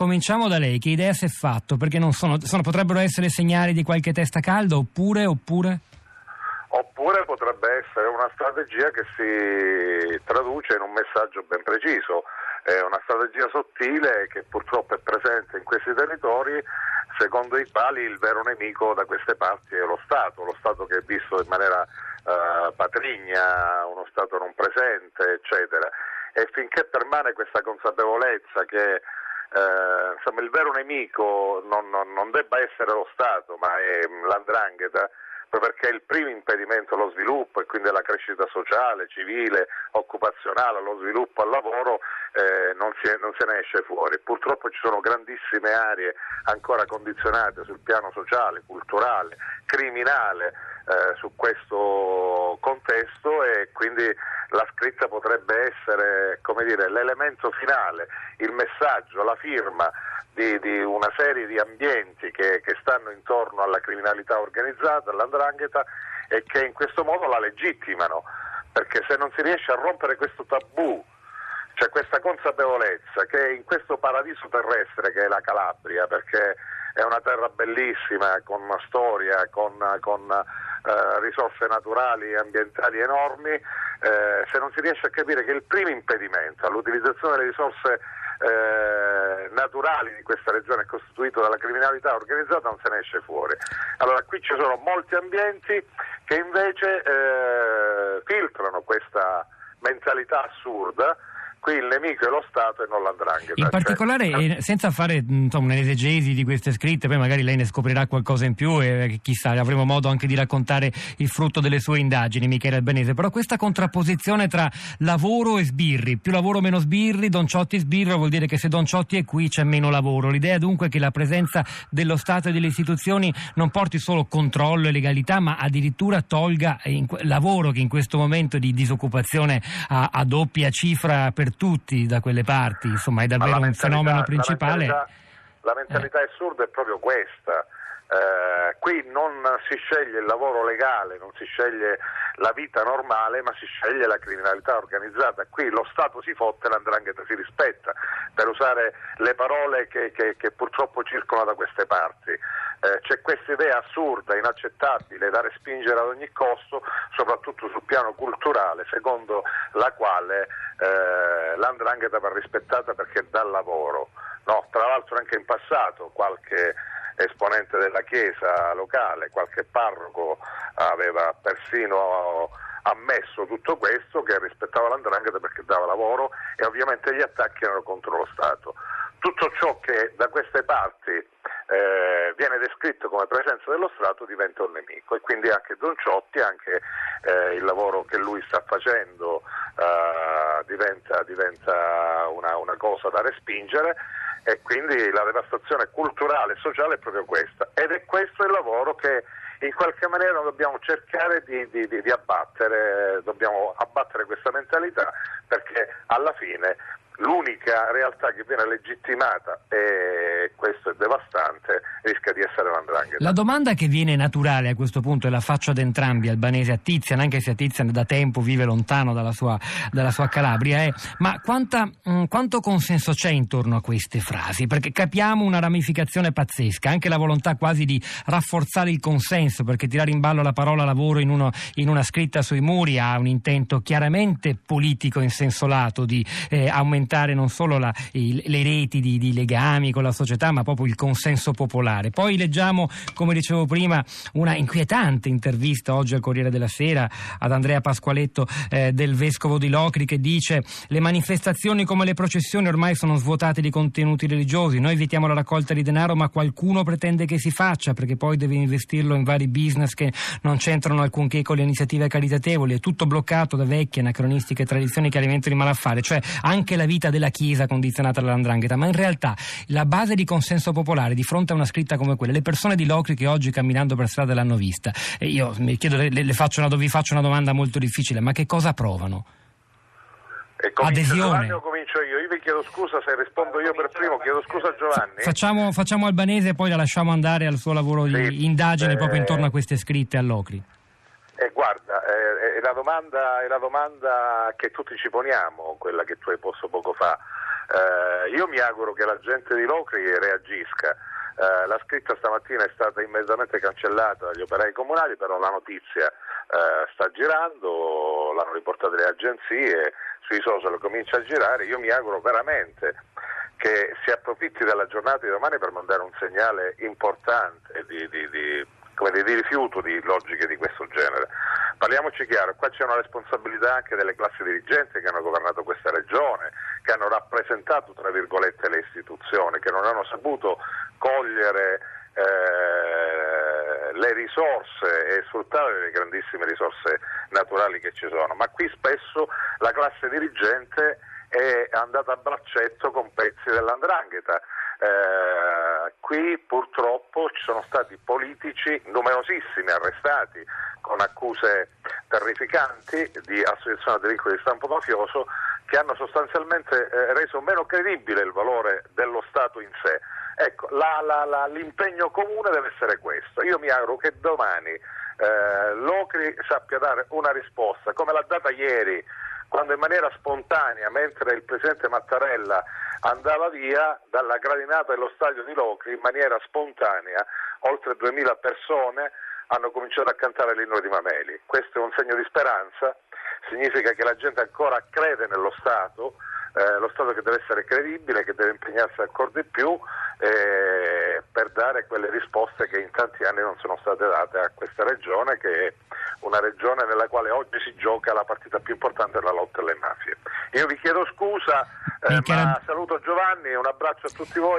Cominciamo da lei, che idea si è fatto? Perché non sono, sono, potrebbero essere segnali di qualche testa calda oppure, oppure? Oppure potrebbe essere una strategia che si traduce in un messaggio ben preciso, è una strategia sottile che purtroppo è presente in questi territori secondo i quali il vero nemico da queste parti è lo Stato, lo Stato che è visto in maniera uh, patrigna, uno Stato non presente, eccetera. E finché permane questa consapevolezza che eh, insomma, il vero nemico non, non, non, debba essere lo Stato, ma è l'andrangheta, perché è il primo impedimento allo sviluppo e quindi alla crescita sociale, civile, occupazionale, allo sviluppo, al lavoro, eh, non, si, non, se ne esce fuori. Purtroppo ci sono grandissime aree ancora condizionate sul piano sociale, culturale, criminale eh, su questo contesto e quindi la scritta potrebbe essere dire, l'elemento finale, il messaggio, la firma di, di una serie di ambienti che, che, stanno intorno alla criminalità organizzata, all'andrangheta e che in questo modo la legittimano, perché se non si riesce a rompere questo tabù, c'è questa consapevolezza che in questo paradiso terrestre che è la Calabria, perché è una terra bellissima, con una storia, con, con eh, risorse naturali e ambientali enormi, eh, se non si riesce a capire che il primo impedimento all'utilizzazione delle risorse eh, naturali di questa regione è costituito dalla criminalità organizzata non se ne esce fuori. Allora qui ci sono molti ambienti che invece eh, filtrano questa mentalità assurda qui il nemico è lo Stato e non l'andrangheta. In particolare, cioè... senza fare insomma, un'esegesi di queste scritte, poi magari lei ne scoprirà qualcosa in più e chissà, avremo modo anche di raccontare il frutto delle sue indagini, Michele Albanese, però questa contrapposizione tra lavoro e sbirri, più lavoro meno sbirri, Don Ciotti sbirro vuol dire che se Don Ciotti è qui c'è meno lavoro. L'idea dunque è che la presenza dello Stato e delle istituzioni non porti solo controllo e legalità, ma addirittura tolga lavoro che in questo momento di disoccupazione a, a doppia cifra per tutti da quelle parti, insomma è davvero un fenomeno principale. La mentalità, la mentalità eh. assurda è proprio questa. Eh, qui non si sceglie il lavoro legale, non si sceglie la vita normale, ma si sceglie la criminalità organizzata. Qui lo Stato si fotte e l'andrangheta si rispetta, per usare le parole che, che, che purtroppo circolano da queste parti. Eh, c'è questa idea assurda, inaccettabile, da respingere ad ogni costo, soprattutto sul piano culturale, secondo la quale eh, l'andrangheta va rispettata perché dà lavoro. No, tra l'altro anche in passato qualche esponente della Chiesa locale, qualche parroco aveva persino ammesso tutto questo, che rispettava l'andrangheta perché dava lavoro e ovviamente gli attacchi erano contro lo Stato. Tutto ciò che da queste parti eh, viene descritto come presenza dello Stato diventa un nemico. E quindi anche Don Ciotti, anche eh, il lavoro che lui sta facendo eh, diventa, diventa una, una cosa da respingere. E quindi la devastazione culturale e sociale è proprio questa. Ed è questo il lavoro che in qualche maniera dobbiamo cercare di, di, di, di abbattere, dobbiamo abbattere questa mentalità perché alla fine l'unica realtà che viene legittimata e questo è devastante rischia di essere l'andrangheta. La domanda che viene naturale a questo punto e la faccio ad entrambi, Albanese a Tizian, anche se a Tizian da tempo vive lontano dalla sua, dalla sua Calabria, è ma quanta, mh, mm, quanto consenso c'è intorno a queste frasi? Perché capiamo una ramificazione pazzesca, anche la volontà quasi di rafforzare il consenso, perché tirare in ballo la parola lavoro in, uno, in una scritta sui muri ha un intento chiaramente politico in senso lato di eh, aumentare non solo la, il, le reti di, di, legami con la società, ma proprio il consenso popolare. Poi leggiamo, come dicevo prima, una inquietante intervista oggi al Corriere della Sera ad Andrea Pasqualetto eh, del Vescovo di Locri che dice le manifestazioni come le processioni ormai sono svuotate di contenuti religiosi, noi evitiamo la raccolta di denaro ma qualcuno pretende che si faccia perché poi deve investirlo in vari business che non c'entrano alcunché con le iniziative caritatevoli, è tutto bloccato da vecchie anacronistiche tradizioni che alimentano il malaffare, cioè anche la vita della Chiesa condizionata dall'andrangheta, ma in realtà la base di consenso popolare di fronte a una scritta come quella, le persone di Locri che oggi camminando per strada l'hanno vista, e io mi chiedo, le, le faccio una, vi faccio una domanda molto difficile, ma che cosa provano? Adesione. Giovanni o comincio io? Io vi chiedo scusa se rispondo io per primo, chiedo scusa a Giovanni. Facciamo, facciamo Albanese e poi la lasciamo andare al suo lavoro di sì, indagine eh, proprio intorno a queste scritte all'Ocri. Eh, guarda, eh, è, la domanda, è, la domanda, che tutti ci poniamo, quella che tu hai posto poco fa. Eh, io mi auguro che la gente di Locri reagisca. Eh, la scritta stamattina è stata immediatamente cancellata dagli operai comunali, però la notizia eh, sta girando, l'hanno riportata le agenzie, sui social comincia a girare. Io mi auguro veramente che si approfitti della giornata di domani per mandare un segnale importante di, di, di, di rifiuto di logiche di questo genere. Parliamoci chiaro, qua c'è una responsabilità anche delle classi dirigenti che hanno governato questa regione, che hanno rappresentato tra virgolette le istituzioni, che non hanno saputo cogliere eh, le risorse e sfruttare le grandissime risorse naturali che ci sono, ma qui spesso la classe dirigente è andata a braccetto con pezzi dell'andrangheta. Eh, qui purtroppo ci sono stati politici numerosissimi arrestati con accuse terrificanti di associazione a delinquere di stampo mafioso che hanno sostanzialmente eh, reso meno credibile il valore dello Stato in sé. Ecco, la, la, la, l'impegno comune deve essere questo. Io mi auguro che domani eh, l'Ocri sappia dare una risposta, come l'ha data ieri, quando in maniera spontanea, mentre il Presidente Mattarella andava via dalla gradinata dello stadio di Locri, in maniera spontanea, oltre 2000 persone hanno cominciato a cantare l'inno di Mameli. Questo è un segno di speranza, significa che la gente ancora crede nello Stato, eh, lo Stato che deve essere credibile, che deve impegnarsi ancora di più eh, per dare quelle risposte che in tanti anni non sono state date a questa regione, che è una regione nella quale oggi si gioca la partita più importante della lotta alle mafie. Io vi chiedo scusa, eh, ma saluto Giovanni e un abbraccio a tutti voi.